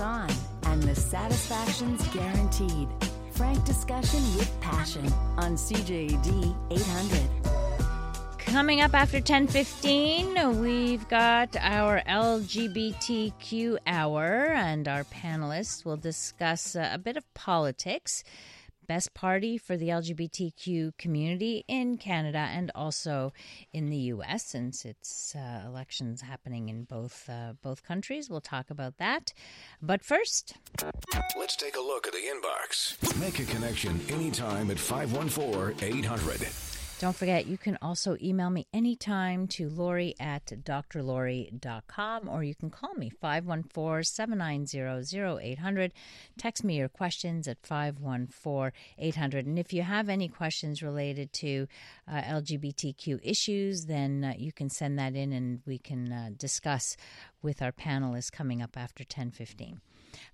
on, and the satisfaction's guaranteed. Frank discussion with passion on CJAD 800. Coming up after 10:15, we've got our LGBTQ hour and our panelists will discuss uh, a bit of politics best party for the LGBTQ community in Canada and also in the U.S. Since it's uh, elections happening in both uh, both countries, we'll talk about that. But first, let's take a look at the inbox. Make a connection anytime at 514 800. Don't forget, you can also email me anytime to Laurie at drlori.com or you can call me 514 790 0800. Text me your questions at 514 800. And if you have any questions related to uh, LGBTQ issues, then uh, you can send that in and we can uh, discuss with our panelists coming up after 1015.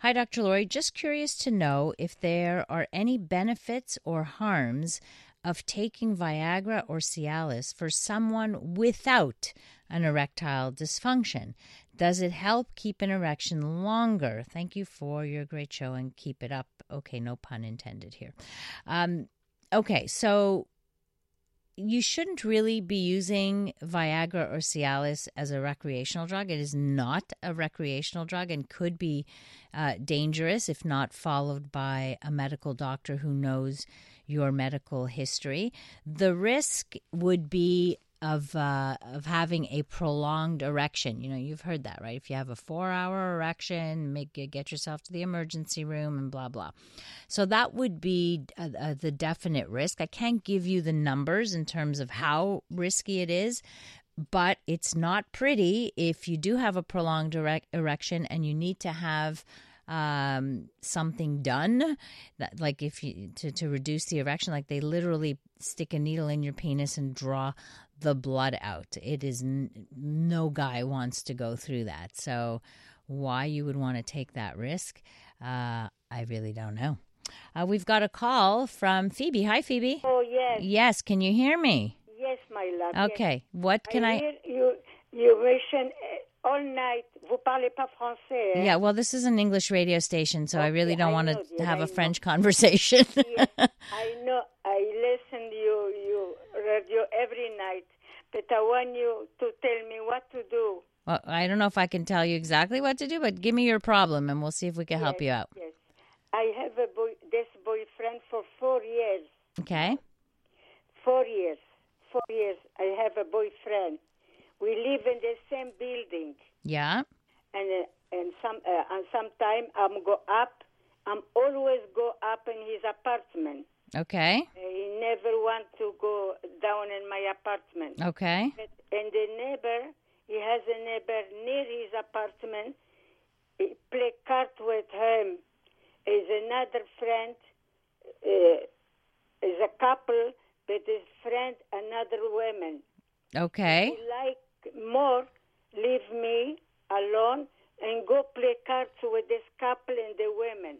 Hi, Dr. Laurie. Just curious to know if there are any benefits or harms of taking Viagra or Cialis for someone without an erectile dysfunction? Does it help keep an erection longer? Thank you for your great show and keep it up. Okay, no pun intended here. Um, okay, so you shouldn't really be using Viagra or Cialis as a recreational drug. It is not a recreational drug and could be uh, dangerous if not followed by a medical doctor who knows your medical history. The risk would be of uh, of having a prolonged erection. You know, you've heard that, right? If you have a four hour erection, make get yourself to the emergency room and blah blah. So that would be uh, uh, the definite risk. I can't give you the numbers in terms of how risky it is. But it's not pretty if you do have a prolonged erect- erection and you need to have um, something done that like if you to, to reduce the erection like they literally stick a needle in your penis and draw the blood out. It is n- no guy wants to go through that. So why you would want to take that risk uh, i really don't know. Uh, we've got a call from phoebe. Hi phoebe. Oh yes. Yes can you hear me? Yes my love okay yes. what can i, I you you mentioned all night. Vous parlez pas français. Eh? Yeah, well, this is an English radio station, so okay, I really don't I want to have I a know. French conversation. yes, I know. I listen to you, you radio every night, but I want you to tell me what to do. Well, I don't know if I can tell you exactly what to do, but give me your problem, and we'll see if we can yes, help you out. Yes, I have a boy, this boyfriend for four years. Okay. Four years. Four years. I have a boyfriend. We live in the same building. Yeah. And uh, and some uh, and sometime I'm go up. I'm always go up in his apartment. Okay. Uh, he never want to go down in my apartment. Okay. But, and the neighbor, he has a neighbor near his apartment. He play cards with him. Is another friend. Uh, is a couple, but his friend another woman. Okay. He like more leave me alone and go play cards with this couple and the women.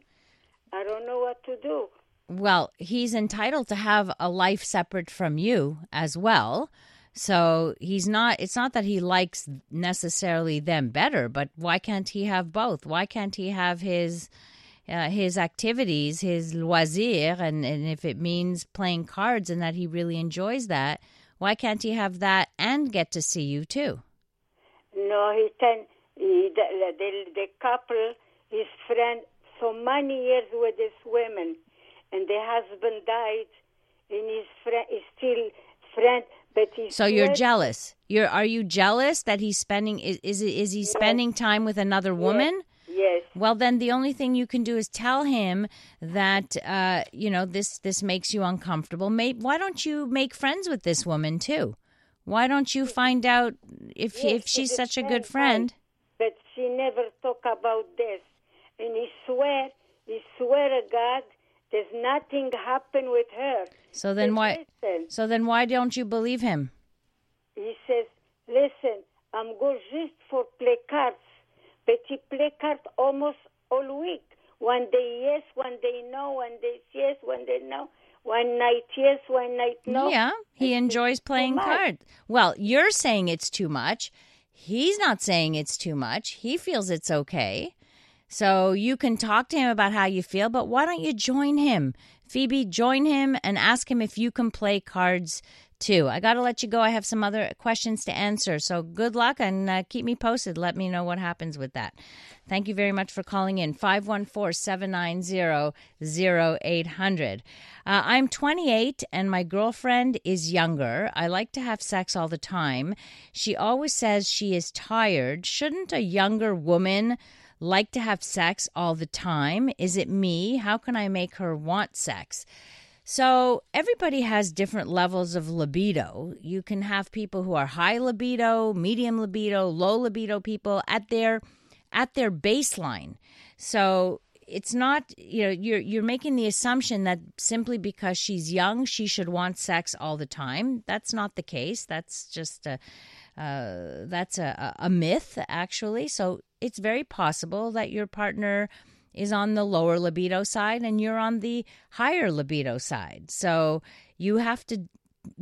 I don't know what to do. Well, he's entitled to have a life separate from you as well. So he's not, it's not that he likes necessarily them better, but why can't he have both? Why can't he have his. Uh, his activities, his loisir, and, and if it means playing cards and that he really enjoys that, why can't he have that and get to see you too? No, he can. He, the, the, the couple, his friend, so many years with this woman, and the husband died, and his friend is still friend, but he's. So you're jealous. You're are you jealous that he's spending is is, is he spending time with another woman? Yes. Yes. Well, then the only thing you can do is tell him that uh, you know this this makes you uncomfortable. May, why don't you make friends with this woman too? Why don't you find out if Yes, if she's such a good friend, she never talk about this, and he swear, he swear to God, there's nothing happen with her. So then why? Listen, So then why don't you believe him? he says, listen, I'm go just for play cards, but he play cards almost all week. One day yes, one day no, one day yes, one day no. One night yes, one night no. Yeah, he It's enjoys playing cards. Well, you're saying it's too much. He's not saying it's too much. He feels it's okay. So you can talk to him about how you feel, but why don't you join him? Phoebe, join him and ask him if you can play cards too. I got to let you go. I have some other questions to answer. So good luck and uh, keep me posted. Let me know what happens with that. Thank you very much for calling in 514 790 0800. Uh, I'm 28 and my girlfriend is younger. I like to have sex all the time. She always says she is tired. Shouldn't a younger woman like to have sex all the time? Is it me? How can I make her want sex? So, everybody has different levels of libido. You can have people who are high libido, medium libido, low libido people at their at their baseline. So, it's not you know you're you're making the assumption that simply because she's young she should want sex all the time. That's not the case. That's just a uh, that's a, a myth actually. So it's very possible that your partner is on the lower libido side and you're on the higher libido side. So you have to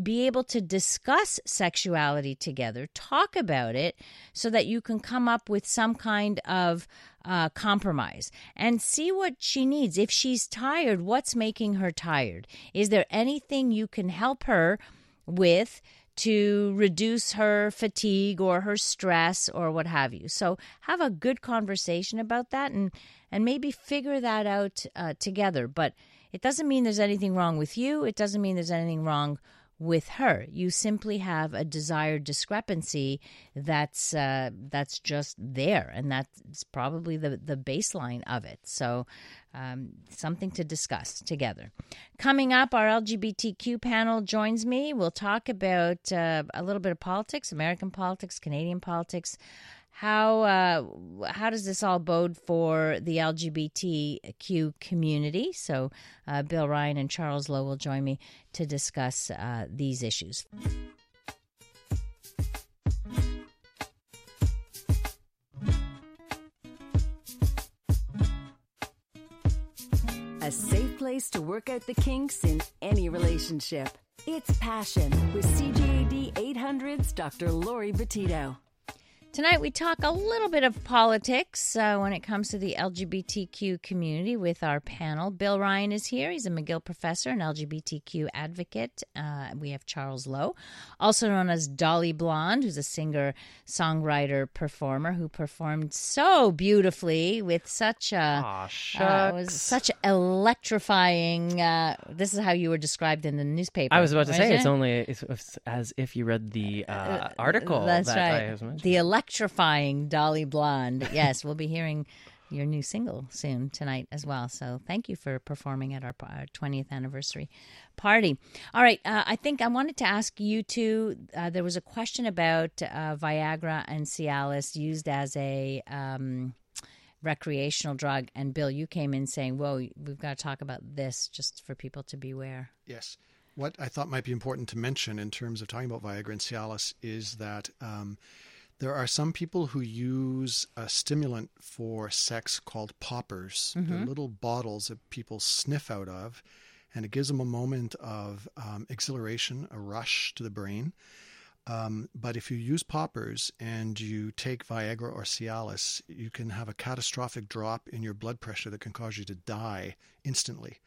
be able to discuss sexuality together, talk about it, so that you can come up with some kind of uh, compromise and see what she needs. If she's tired, what's making her tired? Is there anything you can help her with to reduce her fatigue or her stress or what have you. So have a good conversation about that and and maybe figure that out uh, together. But it doesn't mean there's anything wrong with you. It doesn't mean there's anything wrong with her. You simply have a desired discrepancy that's uh, that's just there, and that's probably the the baseline of it. So, um, something to discuss together. Coming up, our LGBTQ panel joins me. We'll talk about uh, a little bit of politics, American politics, Canadian politics. How uh, how does this all bode for the LGBTQ community? So, uh, Bill Ryan and Charles Lowe will join me to discuss uh, these issues. A safe place to work out the kinks in any relationship. It's Passion with CJAD 800's Dr. Laurie Betito. Tonight, we talk a little bit of politics uh, when it comes to the LGBTQ community with our panel. Bill Ryan is here. He's a McGill professor and LGBTQ advocate. Uh, we have Charles Lowe, also known as Dolly Blonde, who's a singer, songwriter, performer who performed so beautifully with such a Aw, uh, was such electrifying. Uh, this is how you were described in the newspaper. I was about to say wasn't it's only it's, it's as if you read the uh, article That's that right. I was mentioning. the electrifying Dolly Blonde. Yes, we'll be hearing your new single soon tonight as well. So thank you for performing at our, our 20th anniversary party. All right, uh, I think I wanted to ask you two. Uh, there was a question about uh, Viagra and Cialis used as a. Um, recreational drug and bill you came in saying whoa we've got to talk about this just for people to beware Yes. What I thought might be important to mention in terms of talking about Viagra and Cialis is that um, there are some people who use a stimulant for sex called poppers. They're little bottles that people sniff out of, and it gives them a moment of um, exhilaration, a rush to the brain. Um, but if you use poppers and you take Viagra or Cialis, you can have a catastrophic drop in your blood pressure that can cause you to die instantly.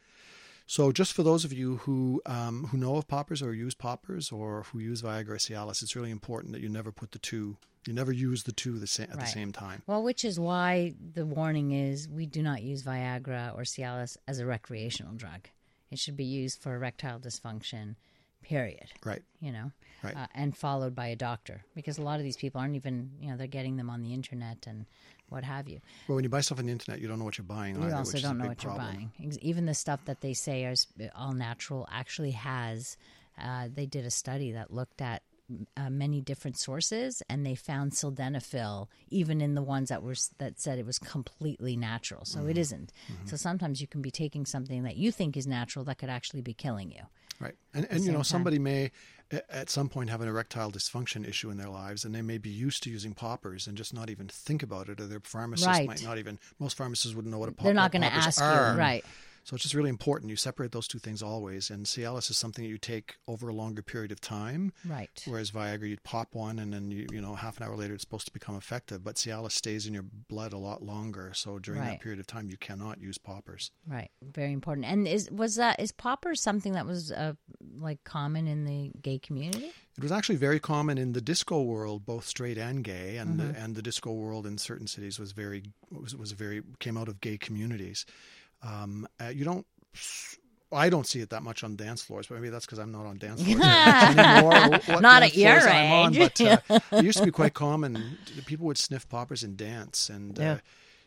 So, just for those of you who um, who know of poppers or use poppers or who use Viagra or Cialis, it's really important that you never put the two, you never use the two the sa- at Right. the same time. Well, which is why the warning is we do not use Viagra or Cialis as a recreational drug. It should be used for erectile dysfunction, period. Right. You know, Right. uh, and followed by a doctor because a lot of these people aren't even, you know, they're getting them on the internet and what have you. Well, when you buy stuff on the internet, you don't know what you're buying. You either, also don't know what problem. you're buying. Even the stuff that they say is all natural actually has. Uh, they did a study that looked at uh, many different sources, and they found sildenafil even in the ones that were that said it was completely natural. So Mm-hmm. it isn't. So sometimes you can be taking something that you think is natural that could actually be killing you. Right. And, and you know, time. somebody may at some point have an erectile dysfunction issue in their lives and they may be used to using poppers and just not even think about it or their pharmacist Right. might not even most pharmacists wouldn't know what a popper is. They're not going to ask are. you, right? So it's just really important. You separate those two things always. And Cialis is something that you take over a longer period of time. Right. Whereas Viagra, you'd pop one and then you, you know, half an hour later it's supposed to become effective. But Cialis stays in your blood a lot longer. So during Right. that period of time, you cannot use poppers. Right. Very important. And is was that is poppers something that was uh, like common in the gay community? It was actually very common in the disco world, both straight and gay, and Mm-hmm. the, and the disco world in certain cities was very was, was very came out of gay communities. Um, uh, you don't. I don't see it that much on dance floors, but maybe that's because I'm not on dance floors anymore. Not at your floors I'm on, age. but uh, it used to be quite common. People would sniff poppers and dance, and uh, Yeah.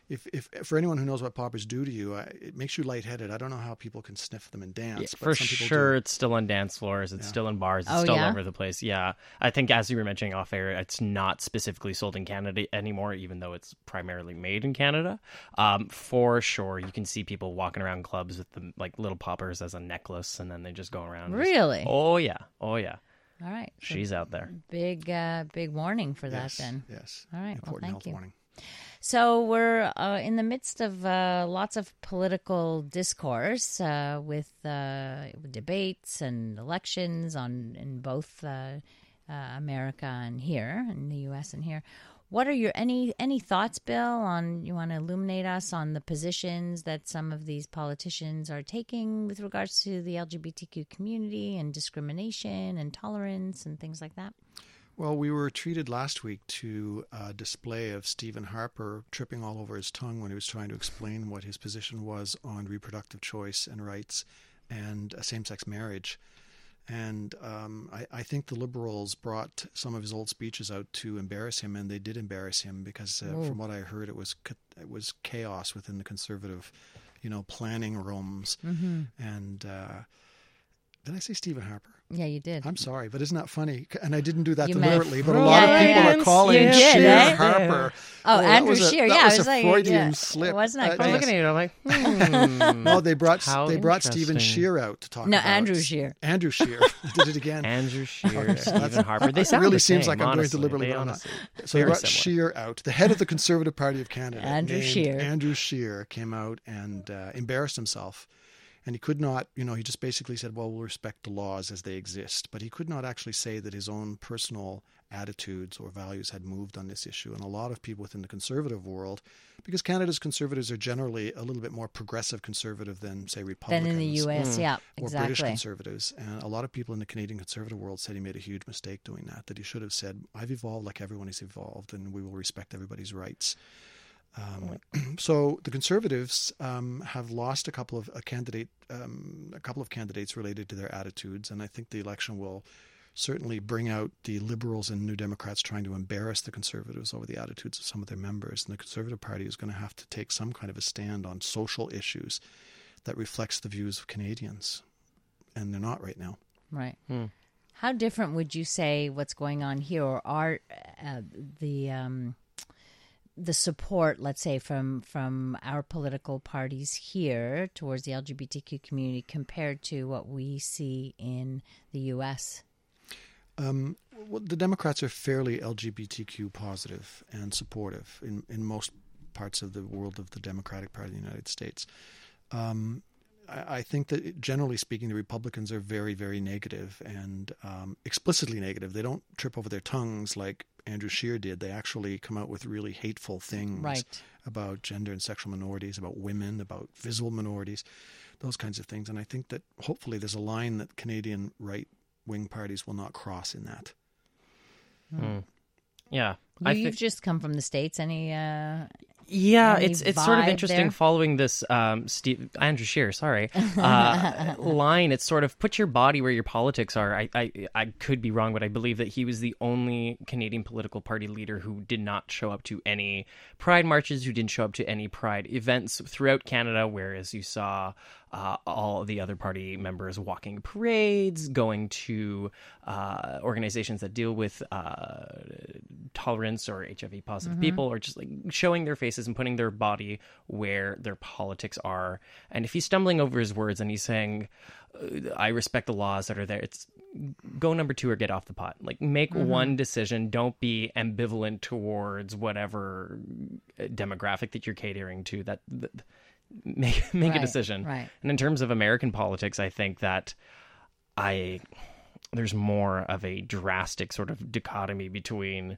If, if for anyone who knows what poppers do to you, uh, it makes you lightheaded. I don't know how people can sniff them and dance. Yeah, but for some sure, do. it's still on dance floors. It's still in bars. It's Oh, still yeah? all over the place. Yeah, I think as you were mentioning off air, it's not specifically sold in Canada anymore, even though it's primarily made in Canada. Um, for sure, you can see people walking around clubs with the like little poppers as a necklace, and then they just go around. and just- Really? oh yeah. Oh yeah. All right. So She's out there. big uh, big warning for yes, that then. yes. All right, well, thank health you. warning. So we're uh, in the midst of uh, lots of political discourse uh, with uh, debates and elections on in both uh, uh, America and here in the U.S. and here. What are your any any thoughts, Bill? On you want to illuminate us on the positions that some of these politicians are taking with regards to the LGBTQ community and discrimination and tolerance and things like that? Well, we were treated last week to a display of Stephen Harper tripping all over his tongue when he was trying to explain what his position was on reproductive choice and rights and same sex marriage. And um, I, I think the liberals brought some of his old speeches out to embarrass him, and they did embarrass him because, uh, from what I heard, it was it was chaos within the conservative, you know, planning rooms. Mm-hmm. And uh, did I say Stephen Harper? Yeah, you did. I'm sorry, but isn't that funny? And I didn't do that You deliberately, but a lot of people are calling You did, Scheer eh? Harper. Oh, that Andrew was a- Scheer. That Yeah, was it was a like- Freudian yeah. slip. Wasn't that Uh, I'm looking at you. I'm like, hmm. No, they brought How they brought Stephen interesting. Scheer out to talk No, about Andrew Scheer. Andrew Scheer did it again. Andrew Scheer, Okay, Stephen Harper. They sound really the seems same, like I'm doing honestly. deliberately, They but honestly- So they brought similar. Scheer out, the head of the Conservative Party of Canada. Andrew named Scheer. Andrew Shear came out and uh, embarrassed himself. And he could not, you know, he just basically said, well, we'll respect the laws as they exist. But he could not actually say that his own personal attitudes or values had moved on this issue. And a lot of people within the conservative world, because Canada's conservatives are generally a little bit more progressive conservative than, say, Republicans in the U.S., yeah, or British conservatives. And a lot of people in the Canadian conservative world said he made a huge mistake doing that, that he should have said, I've evolved like everyone has evolved, and we will respect everybody's rights. Um, so the conservatives um, have lost a couple of a candidate, um, a couple of candidates related to their attitudes, and I think the election will certainly bring out the liberals and New Democrats trying to embarrass the conservatives over the attitudes of some of their members. And the Conservative Party is going to have to take some kind of a stand on social issues that reflects the views of Canadians, and they're not right now. Right. How different would you say what's going on here, or are uh, the um, the support, let's say, from from our political parties here towards the LGBTQ community compared to what we see in the U.S.? Um, well, the Democrats are fairly LGBTQ positive and supportive in, in most parts of the world of the Democratic Party of the United States. Um, I, I think that generally speaking, the Republicans are very, very negative and um, explicitly negative. They don't trip over their tongues like Andrew Scheer did. They actually come out with really hateful things Right. about gender and sexual minorities, about women, about visible minorities, those kinds of things. And I think that hopefully there's a line that Canadian right wing parties will not cross in that. Yeah, You, I you've think just come from the states. Any? Uh, Yeah, Any it's it's sort of interesting there? following this um Steve Andrew Scheer, sorry, uh, line. It's sort of put your body where your politics are. I, I I could be wrong, but I believe that he was the only Canadian political party leader who did not show up to any pride marches, who didn't show up to any pride events throughout Canada, whereas you saw uh, all the other party members walking parades, going to uh, organizations that deal with uh, tolerance or HIV positive people, or just like showing their faces and putting their body where their politics are. And if he's stumbling over his words and he's saying, "I respect the laws that are there," it's go number two or get off the pot. Like make one decision. Don't be ambivalent towards whatever demographic that you're catering to. That. that make make Right, a decision. right. And in terms of American politics, I think that I there's more of a drastic sort of dichotomy between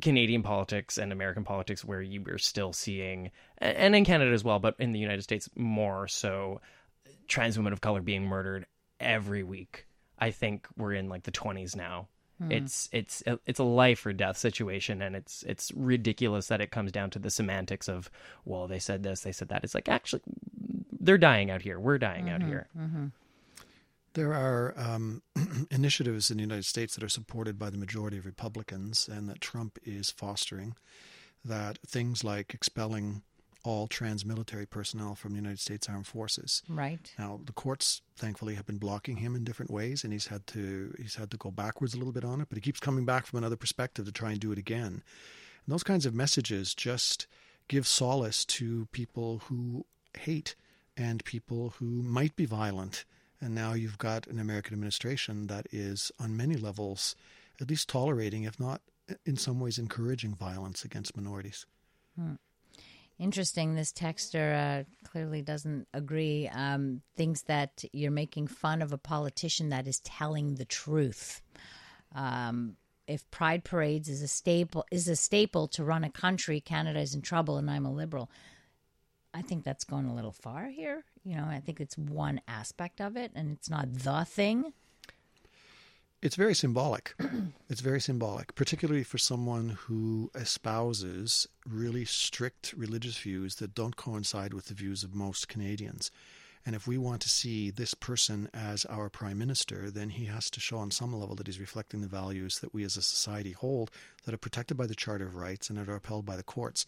Canadian politics and American politics where you are still seeing and in Canada as well, but in the United States more so trans women of color being murdered every week. I think we're in like the 20s now. Hmm. It's it's it's a life or death situation and it's it's ridiculous that it comes down to the semantics of well they said this, they said that. It's like actually they're dying out here. We're dying out mm-hmm, here. Mm-hmm. There are um, initiatives in the United States that are supported by the majority of Republicans and that Trump is fostering. That things like expelling all trans military personnel from the United States Armed Forces. Right. Now the courts, thankfully, have been blocking him in different ways, and he's had to he's had to go backwards a little bit on it. But he keeps coming back from another perspective to try and do it again. And those kinds of messages just give solace to people who hate and people who might be violent. And now you've got an American administration that is, on many levels, at least tolerating, if not in some ways encouraging violence against minorities. Hmm. Interesting. This texter uh, clearly doesn't agree. Um, thinks that you're making fun of a politician that is telling the truth. Um, if pride parades is a staple is a staple to run a country, Canada is in trouble, and I'm a liberal. I think that's going a little far here. You know, I think it's one aspect of it, and it's not the thing. It's very symbolic. it's very symbolic, particularly for someone who espouses really strict religious views that don't coincide with the views of most Canadians. And if we want to see this person as our prime minister, then he has to show on some level that he's reflecting the values that we as a society hold that are protected by the Charter of Rights and that are upheld by the courts.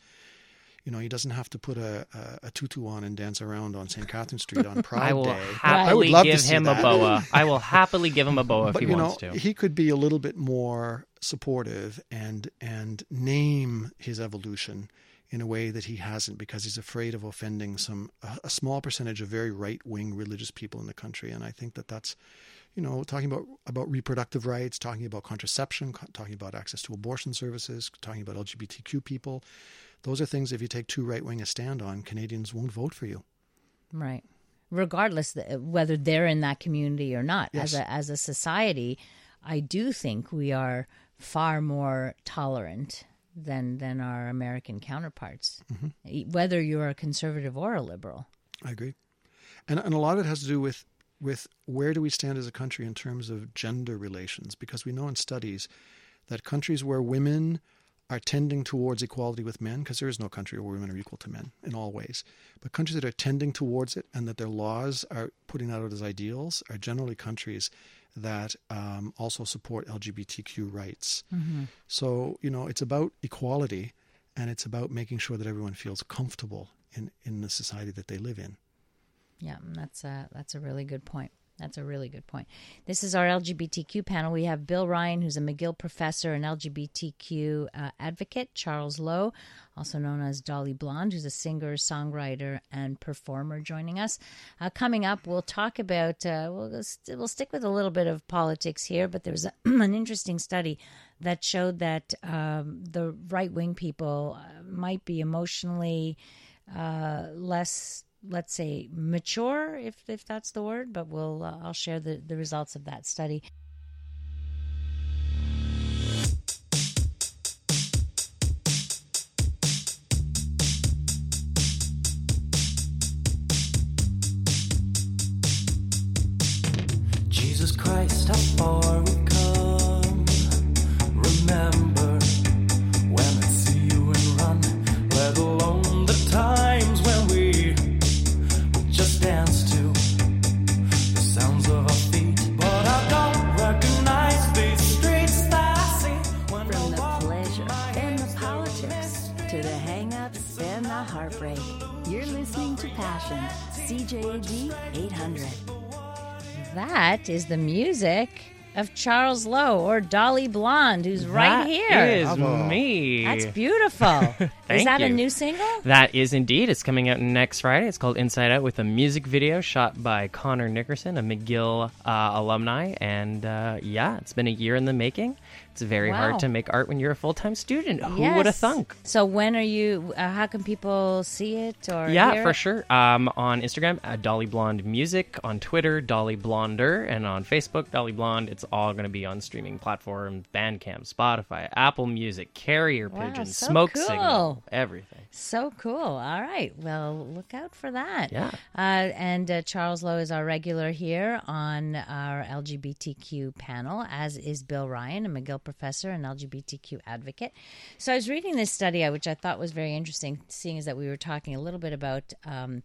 You know, he doesn't have to put a, a, a tutu on and dance around on St. Catherine Street on Pride I will Day. I would happily love give see him that. a boa. I will happily give him a boa if but he you know, to. he could be a little bit more supportive and and name his evolution in a way that he hasn't because he's afraid of offending some a, a small percentage of very right wing religious people in the country. And I think that that's you know talking about about reproductive rights, talking about contraception, co- talking about access to abortion services, talking about LGBTQ people. Those are things if you take too right wing a stand on, Canadians won't vote for you. Right. Regardless th- whether they're in that community or not, as a as a society, I do think we are far more tolerant than than our American counterparts. Mm-hmm. E- Whether you're a conservative or a liberal. I agree, and and a lot of it has to do with with where do we stand as a country in terms of gender relations? Because we know in studies that countries where women are tending towards equality with men, because there is no country where women are equal to men in all ways, but countries that are tending towards it and that their laws are putting out as ideals are generally countries that um, also support LGBTQ rights. So you know, it's about equality, and it's about making sure that everyone feels comfortable in in the society that they live in. Yeah, that's a that's a really good point. That's a really good point. This is our LGBTQ panel. We have Bill Ryan, who's a McGill professor and LGBTQ uh, advocate, Charles Lowe, also known as Dolly Blonde, who's a singer, songwriter, and performer, joining us. Uh, coming up, we'll talk about, uh, we'll, we'll stick with a little bit of politics here, but there was an interesting study that showed that um, the right wing people uh, might be emotionally uh, less let's say mature if if that's the word but we'll uh, I'll share the the results of that study that is the music of Charles Lowe or Dolly Blonde, who's right That here. is me. That's beautiful. is Thank that a new single? That is indeed. It's coming out next Friday. It's called Inside Out with a music video shot by Connor Nickerson, a McGill uh, alumni. And uh, yeah, it's been a year in the making. It's very Wow. hard to make art when you're a full time student. Who would have thunk? So when are you? Uh, how can people see it or Yeah, for it? sure. Um, on Instagram, at Dolly Blonde Music. On Twitter, Dolly Blonder. And on Facebook, Dolly Blonde. It's all going to be on streaming platforms Bandcamp, Spotify, Apple Music, Carrier Wow, Pigeon, so Smoke cool. Signal, everything. So cool. All right. Well, look out for that. Yeah. Uh, and uh, Charles Lowe is our regular here on our LGBTQ panel, as is Bill Ryan, a McGill professor and LGBTQ advocate. So I was reading this study, uh, which I thought was very interesting, seeing as that we were talking a little bit about um,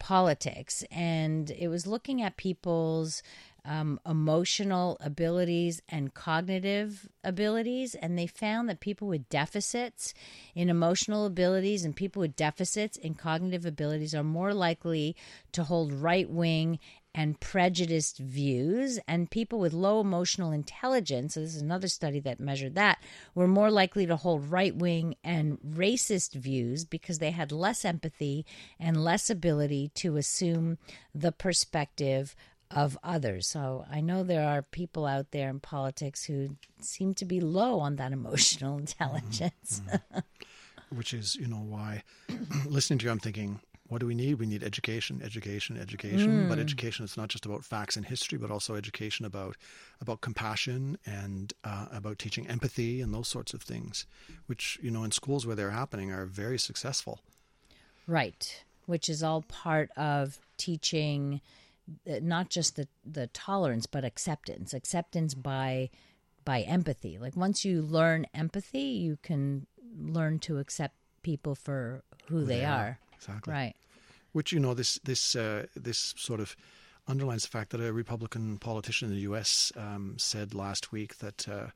politics, and it was looking at people's um, emotional abilities and cognitive abilities. And they found that people with deficits in emotional abilities and people with deficits in cognitive abilities are more likely to hold right wing and prejudiced views, and people with low emotional intelligence, so this is another study that measured that, were more likely to hold right wing and racist views because they had less empathy and less ability to assume the perspective of others. So I know there are people out there in politics who seem to be low on that emotional intelligence. Mm-hmm. Mm-hmm. which is you know why listening to you i'm thinking what do we need we need education education education but education is not just about facts and history but also education about about compassion and uh, about teaching empathy and those sorts of things which you know in schools where they're happening are very successful Right, which is all part of teaching uh, not just the the tolerance but acceptance. Acceptance by by empathy. Like once you learn empathy, you can learn to accept people for who, they, they are. are. Exactly. Right. which you know this this uh, this sort of underlines the fact that a Republican politician in the U.S. Um, said last week that uh,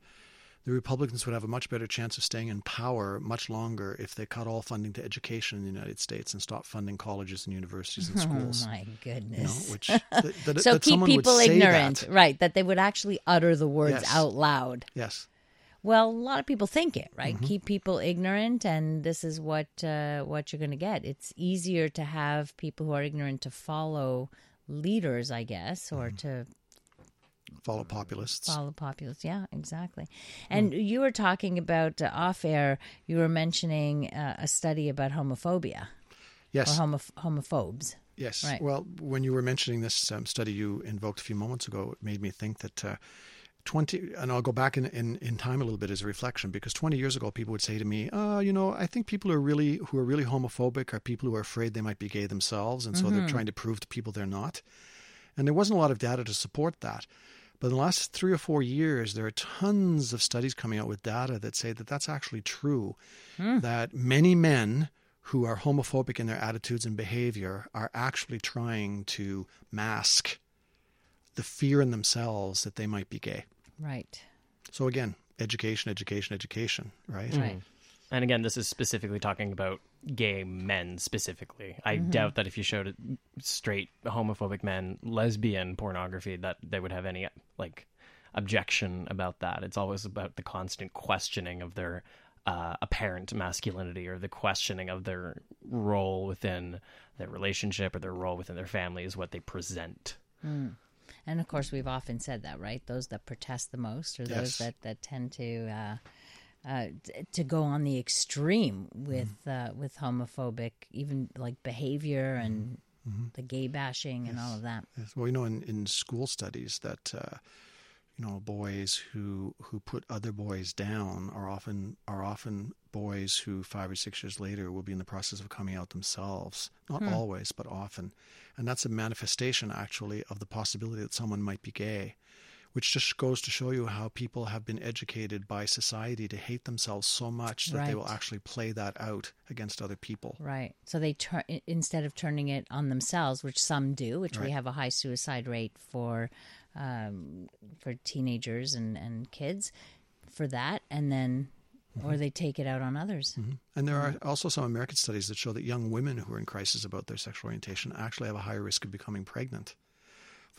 the Republicans would have a much better chance of staying in power much longer if they cut all funding to education in the United States and stop funding colleges and universities and schools. Oh my you know, goodness. which that, that, so that keep people ignorant, that. right? That they would actually utter the words Yes. out loud. Yes, Well, a lot of people think it, right? Mm-hmm. Keep people ignorant, and this is what uh, what you're going to get. It's easier to have people who are ignorant to follow leaders, I guess, or to follow populists. follow populists. Yeah, exactly. Hmm. And you were talking about uh, off air. You were mentioning uh, a study about homophobia or Yes, homo- homophobes. Yes. Right. Well, when you were mentioning this um, study you invoked a few moments ago, it made me think that uh, 20, and I'll go back in, in, in time a little bit as a reflection, because 20 years ago, people would say to me, uh, you know, I think people are really, who are really homophobic are people who are afraid they might be gay themselves. And so they're trying to prove to people they're not. And there wasn't a lot of data to support that. But in the last three or four years, there are tons of studies coming out with data that say that that's actually true. That many men who are homophobic in their attitudes and behavior are actually trying to mask the fear in themselves that they might be gay. Right. So again, education, education, education, right? Right. Mm-hmm. And again, this is specifically talking about gay men specifically. I mm-hmm. doubt that if you showed straight homophobic men lesbian pornography that they would have any like objection about that. It's always about the constant questioning of their uh, apparent masculinity or the questioning of their role within their relationship or their role within their family is what they present. Mm. And of course, we've often said that, right? Those that protest the most, those Yes. that that tend to uh, uh, t- to go on the extreme with uh, with homophobic, even like behavior and the gay bashing and all of that. Yes. Well, you know, in, in school studies that uh, you know boys who who put other boys down are often are often boys who five or six years later will be in the process of coming out themselves. Not always, but often, and that's a manifestation actually of the possibility that someone might be gay. Which just goes to show you how people have been educated by society to hate themselves so much that they will actually play that out against other people. Right. So they turn instead of turning it on themselves, which some do, which we have a high suicide rate for um, for teenagers and and kids for that, and then or they take it out on others. Mm-hmm. And there are also some American studies that show that young women who are in crisis about their sexual orientation actually have a higher risk of becoming pregnant.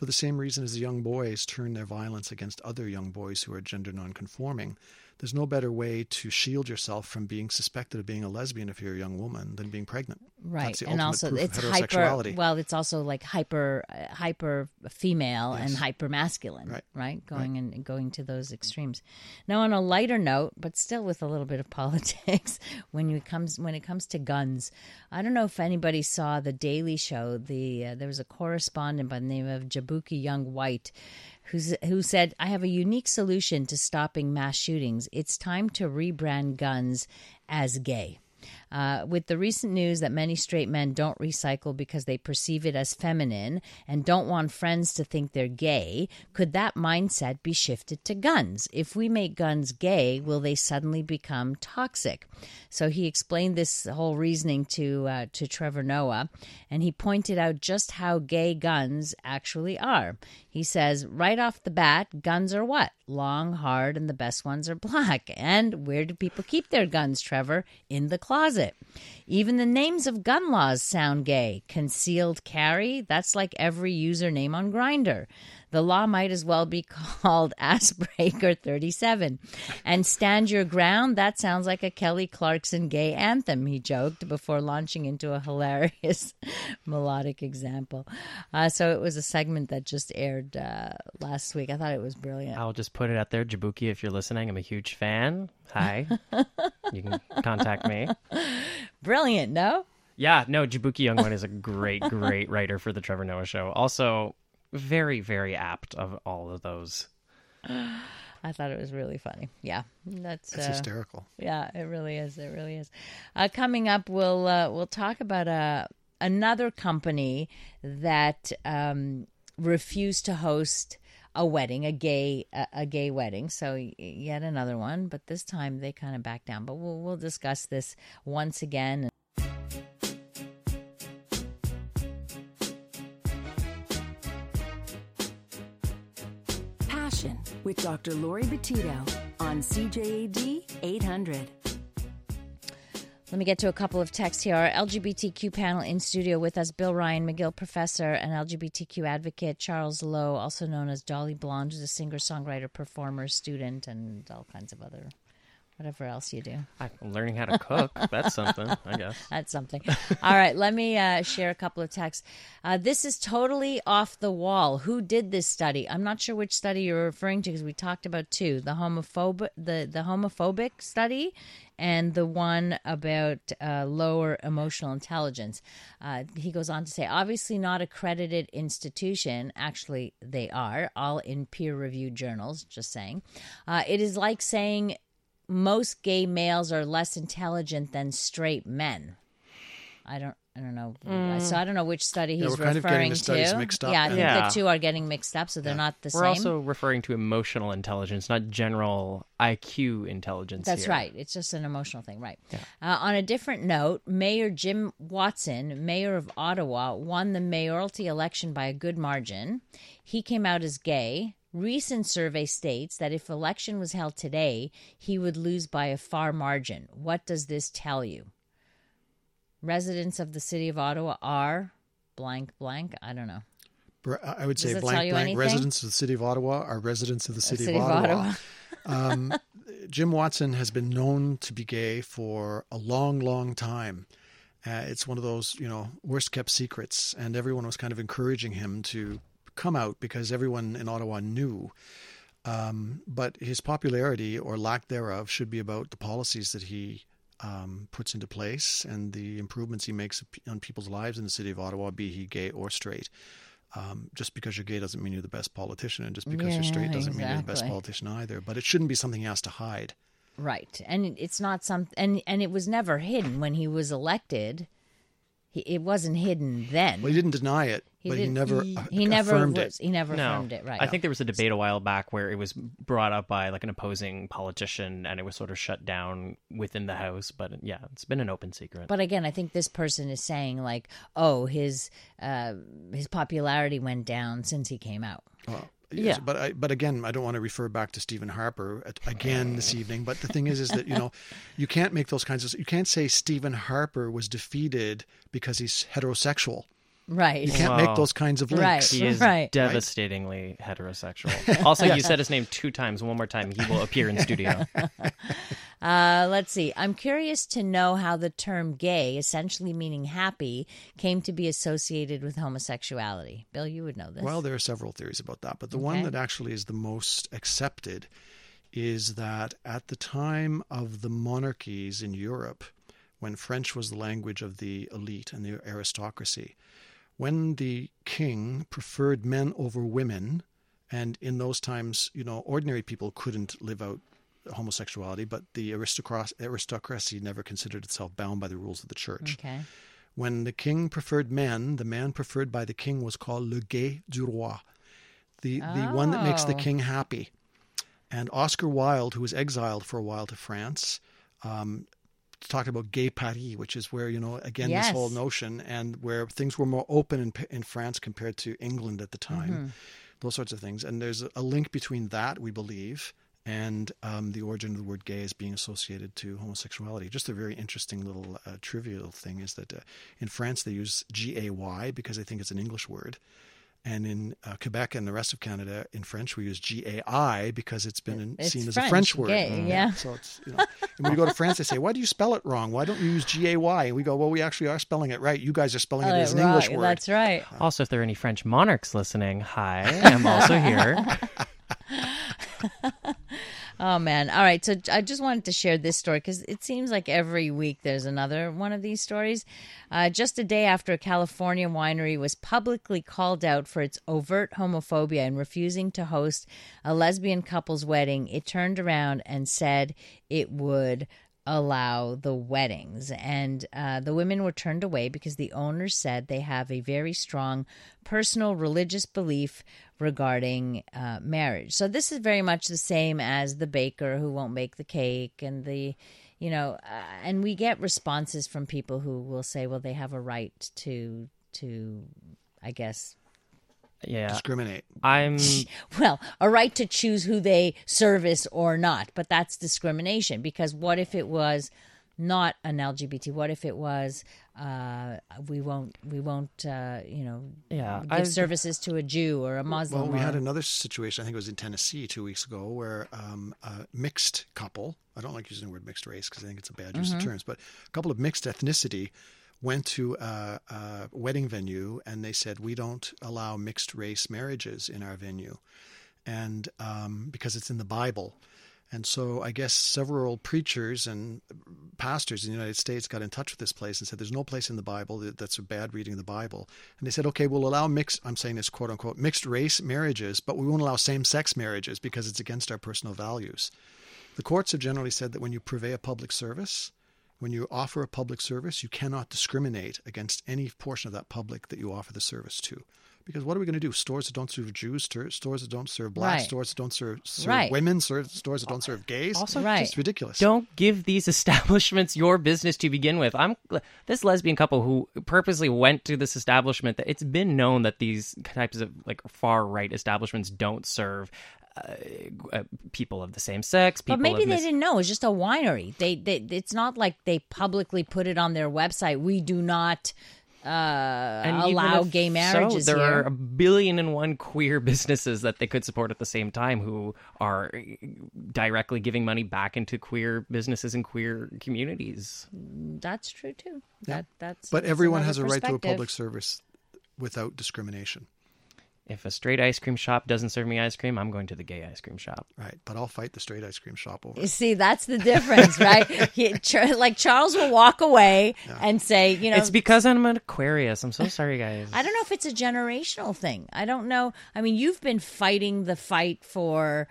for the same reason as the young boys turn their violence against other young boys who are gender nonconforming. There's no better way to shield yourself from being suspected of being a lesbian if you're a young woman than being pregnant. right and also it's hyper heterosexuality. well it's also like hyper uh, hyper female and hyper masculine Right. going and going to those extremes now on a lighter note but still with a little bit of politics when it comes when it comes to guns i don't know if anybody saw the daily show the uh, there was a correspondent by the name of Jaboukie Young-White who's, who said, I have a unique solution to stopping mass shootings. It's time to rebrand guns as gay. Uh, with the recent news that many straight men don't recycle because they perceive it as feminine and don't want friends to think they're gay, could that mindset be shifted to guns? If we make guns gay, will they suddenly become toxic? So he explained this whole reasoning to uh, to Trevor Noah, and he pointed out just how gay guns actually are. He says, right off the bat, guns are what? Long, hard, and the best ones are black. And where do people keep their guns, Trevor? In the closet. Even the names of gun laws sound gay. Concealed carry, that's like every username on Grindr. The law might as well be called Assbreaker 37. And Stand Your Ground, that sounds like a Kelly Clarkson gay anthem, he joked before launching into a hilarious melodic example. Uh, so it was a segment that just aired uh, last week. I thought it was brilliant. I'll just put it out there, Jaboukie. If you're listening, I'm a huge fan. Hi, you can contact me. Brilliant, no? Yeah, no, Jaboukie Young One is a great, great writer for the Trevor Noah Show. Also, very, very apt of all of those. I thought it was really funny. Yeah, that's It's uh, hysterical. Yeah, it really is. It really is. Uh, coming up, we'll uh, we'll talk about a another company that um, refused to host a wedding, a gay a, a gay wedding. So yet another one, but this time they kind of back down. But we'll we'll discuss this once again. With Dr. Laurie Betito on CJAD 800. Let me get to a couple of texts here. Our LGBTQ panel in studio with us Bill Ryan, McGill professor, and LGBTQ advocate Charles Lowe, also known as Dolly Blonde, who's a singer, songwriter, performer, student, and all kinds of other whatever else you do. I'm learning how to cook. That's something, I guess. That's something. All right, let me uh, share a couple of texts. Uh, this is totally off the wall. Who did this study? I'm not sure which study you're referring to because we talked about two: the homophobic, the the homophobic study, and the one about uh, lower emotional intelligence. Uh, he goes on to say, obviously not accredited institution. Actually, they are all in peer-reviewed journals. Just saying, uh, it is like saying most gay males are less intelligent than straight men. I don't. I don't know. So I don't know which study Yeah, he's we're kind of getting referring the to. mixed up yeah, I think Yeah. the two are getting mixed up, so they're not the same. We're also referring to emotional intelligence, not general IQ intelligence. That's here. right. It's just an emotional thing, right? Uh, on a different note, Mayor Jim Watson, mayor of Ottawa, won the mayoralty election by a good margin. He came out as gay. Recent survey states that if election was held today, he would lose by a far margin. What does this tell you? Residents of the city of Ottawa are blank blank. I don't know. I would say blank blank residents of the city of Ottawa are residents of the city, City of of Ottawa. Ottawa. Jim Watson has been known to be gay for a long, long time. Uh, it's one of those, you know, worst kept secrets, and everyone was kind of encouraging him to come out because everyone in Ottawa knew. Um, but his popularity or lack thereof should be about the policies that he um, puts into place and the improvements he makes on people's lives in the city of Ottawa, be he gay or straight. Um, just because you're gay doesn't mean you're the best politician, and just because you're straight doesn't mean you're the best politician either. But it shouldn't be something he has to hide. Right, and it's not something, and and it was never hidden when he was elected. He, it wasn't hidden then. Well, he didn't deny it, but he didn't- never he, uh, he never affirmed was, it. he never No, affirmed it. Right. I think there was a debate a while back where it was brought up by like an opposing politician, and it was sort of shut down within the House. But yeah, it's been an open secret. But again, I think this person is saying like, oh, his uh, his popularity went down since he came out. Well, Yeah. but I, but again, I don't want to refer back to Stephen Harper at, again this evening. But the thing is, is that you know, you can't make those kinds of you can't say Stephen Harper was defeated because he's heterosexual. Right. You can't Wow. make those kinds of Right. links. He is Right. devastatingly heterosexual. Also, you said his name two times. One more time, he will appear in studio. Uh, let's see. I'm curious to know how the term gay, essentially meaning happy, came to be associated with homosexuality. Bill, you would know this. Well, there are several theories about that, but the one Okay. that actually is the most accepted is that at the time of the monarchies in Europe, when French was the language of the elite and the aristocracy, when the king preferred men over women, and in those times, you know, ordinary people couldn't live out homosexuality, but the aristocracy, aristocracy never considered itself bound by the rules of the church. okay. When the king preferred men, the man preferred by the king was called le gai du roi, the, the one that makes the Oh. king happy. And Oscar Wilde, who was exiled for a while to France, um, talked about gay Paris, which is where, you know, again, Yes. this whole notion and where things were more open in, in France compared to England at the time, Mm-hmm. those sorts of things. And there's a link between that, we believe, and um, the origin of the word gay as being associated to homosexuality. Just a very interesting little uh, trivial thing is that uh, in France they use G A Y because they think it's an English word. And in uh, Quebec and the rest of Canada, in French, we use G A I because it's been in, It's seen as a French word. gay, yeah. So it's, you know, and when you go to France, they say, "Why do you spell it wrong? Why don't you use G A Y?" And we go, "Well, we actually are spelling it right. You guys are spelling it Uh, as an English right, word." That's right. Also, if there are any French monarchs listening, hi, I'm also here. Oh man! All right, so I just wanted to share this story because it seems like every week there's another one of these stories. Uh, just a day after a California winery was publicly called out for its overt homophobia and refusing to host a lesbian couple's wedding, it turned around and said it would allow the weddings. And uh, the women were turned away because the owners said they have a very strong personal religious belief regarding uh, marriage. So this is very much the same as the baker who won't make the cake and the. You know, uh, and we get responses from people who will say, "Well, they have a right to to, I guess, Yeah, Discriminate. I'm. well, a right to choose who they service or not, but that's discrimination because what if it was not an LGBT? What if it was uh, we won't we won't uh, you know Yeah, give I've- services to a Jew or a Muslim? Well, we or- had another situation. I think it was in Tennessee two weeks ago, where um, a mixed couple. I don't like using the word mixed race because I think it's a bad use Mm-hmm. of terms, but a couple of mixed ethnicity went to a, a wedding venue and they said we don't allow mixed race marriages in our venue, and um, because it's in the Bible. And so I guess several preachers and pastors in the United States got in touch with this place and said, "There's no place in the Bible that, that's a bad reading of the Bible." And they said, "Okay, we'll allow mixed. I'm saying this quote unquote mixed race marriages, but we won't allow same sex marriages because it's against our personal values." The courts have generally said that when you purvey a public service, when you offer a public service, you cannot discriminate against any portion of that public that you offer the service to. Because what are we going to do? Stores that don't serve Jews, stores that don't serve blacks, Right. stores that don't serve, serve Right. women, stores that don't serve gays. Also, Right. It's ridiculous. Don't give these establishments your business to begin with. I'm this lesbian couple who purposely went to this establishment. That it's been known that these types of like far right establishments don't serve uh, uh, people of the same sex. People But maybe of they mis- didn't know. It's just a winery. They, they, it's not like they publicly put it on their website. We do not uh, And allow if gay so, marriages there here. are a billion and one queer businesses that they could support at the same time who are directly giving money back into queer businesses and queer communities. That's true too. That that's. But that's everyone has a right to a public service without discrimination. If a straight ice cream shop doesn't serve me ice cream, I'm going to the gay ice cream shop. Right. But I'll fight the straight ice cream shop over. You. See, that's the difference, right? He, like Charles will walk away and say, you know, It's because I'm an Aquarius. I'm so sorry, guys. I don't know if it's a generational thing. I don't know. I mean, you've been fighting the fight for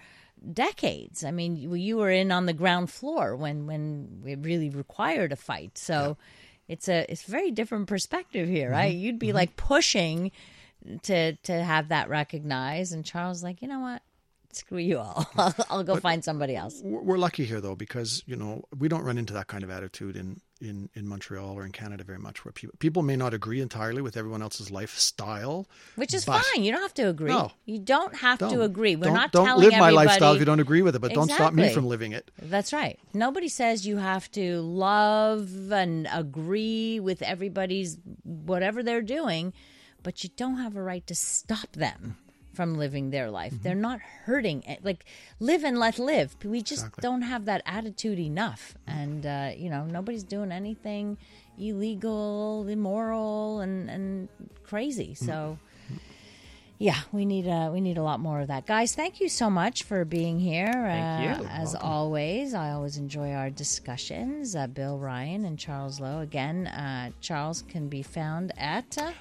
decades. I mean, you, you were in on the ground floor when when it really required a fight. So it's a it's a very different perspective here, mm-hmm. right? You'd be mm-hmm. like pushing to to have that recognized, and Charles like, you know what? Screw you all. I'll, I'll go find somebody else. We're lucky here though because you know we don't run into that kind of attitude in in in Montreal or in Canada very much where people people may not agree entirely with everyone else's lifestyle Which is fine. You don't have to agree. No. You don't have to Don't- agree. We're don't, not don't telling live my lifestyle if you don't agree with it but don't stop me from living it That's right. Nobody says you have to love and agree with everybody's whatever they're doing, but you don't have a right to stop them from living their life. Mm-hmm. They're not hurting. it. Like live and let live. We just Exactly. don't have that attitude enough. Mm-hmm. And uh, you know, nobody's doing anything illegal, immoral, and and crazy. So. Mm-hmm. Yeah, we need a we need a lot more of that, guys. Thank you so much for being here. Thank uh, you. As always, I always enjoy our discussions. Uh, Bill Ryan and Charles Lowe. Again, uh, Charles can be found at. Uh,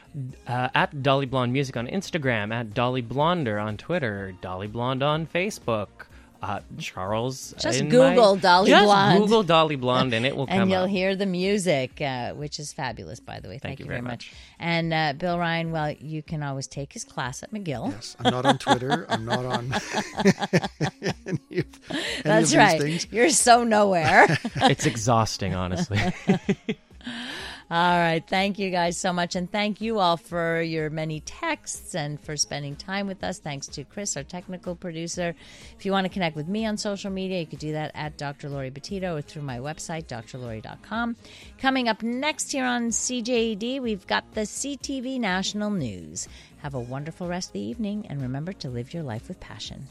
Uh, at Dolly Blonde Music on Instagram, at Dolly Blonder on Twitter, Dolly Blonde on Facebook. Uh, Charles. Just in Google my- Dolly just Blonde. Google Dolly Blonde, and it will and come you'll up. hear the music, uh, which is fabulous, by the way. Thank, you very very much. much. And uh, Bill Ryan, well, you can always take his class at McGill. Yes, I'm not on Twitter. I'm not on any of, any That's of these right. things. You're so nowhere. it's exhausting, honestly. All right. Thank you guys so much. And thank you all for your many texts and for spending time with us. Thanks to Chris, our technical producer. If you want to connect with me on social media, you could do that at Dr. Laurie Betito or through my website, drlori.com. Coming up next here on CJAD, we've got the CTV National News. Have a wonderful rest of the evening and remember to live your life with passion.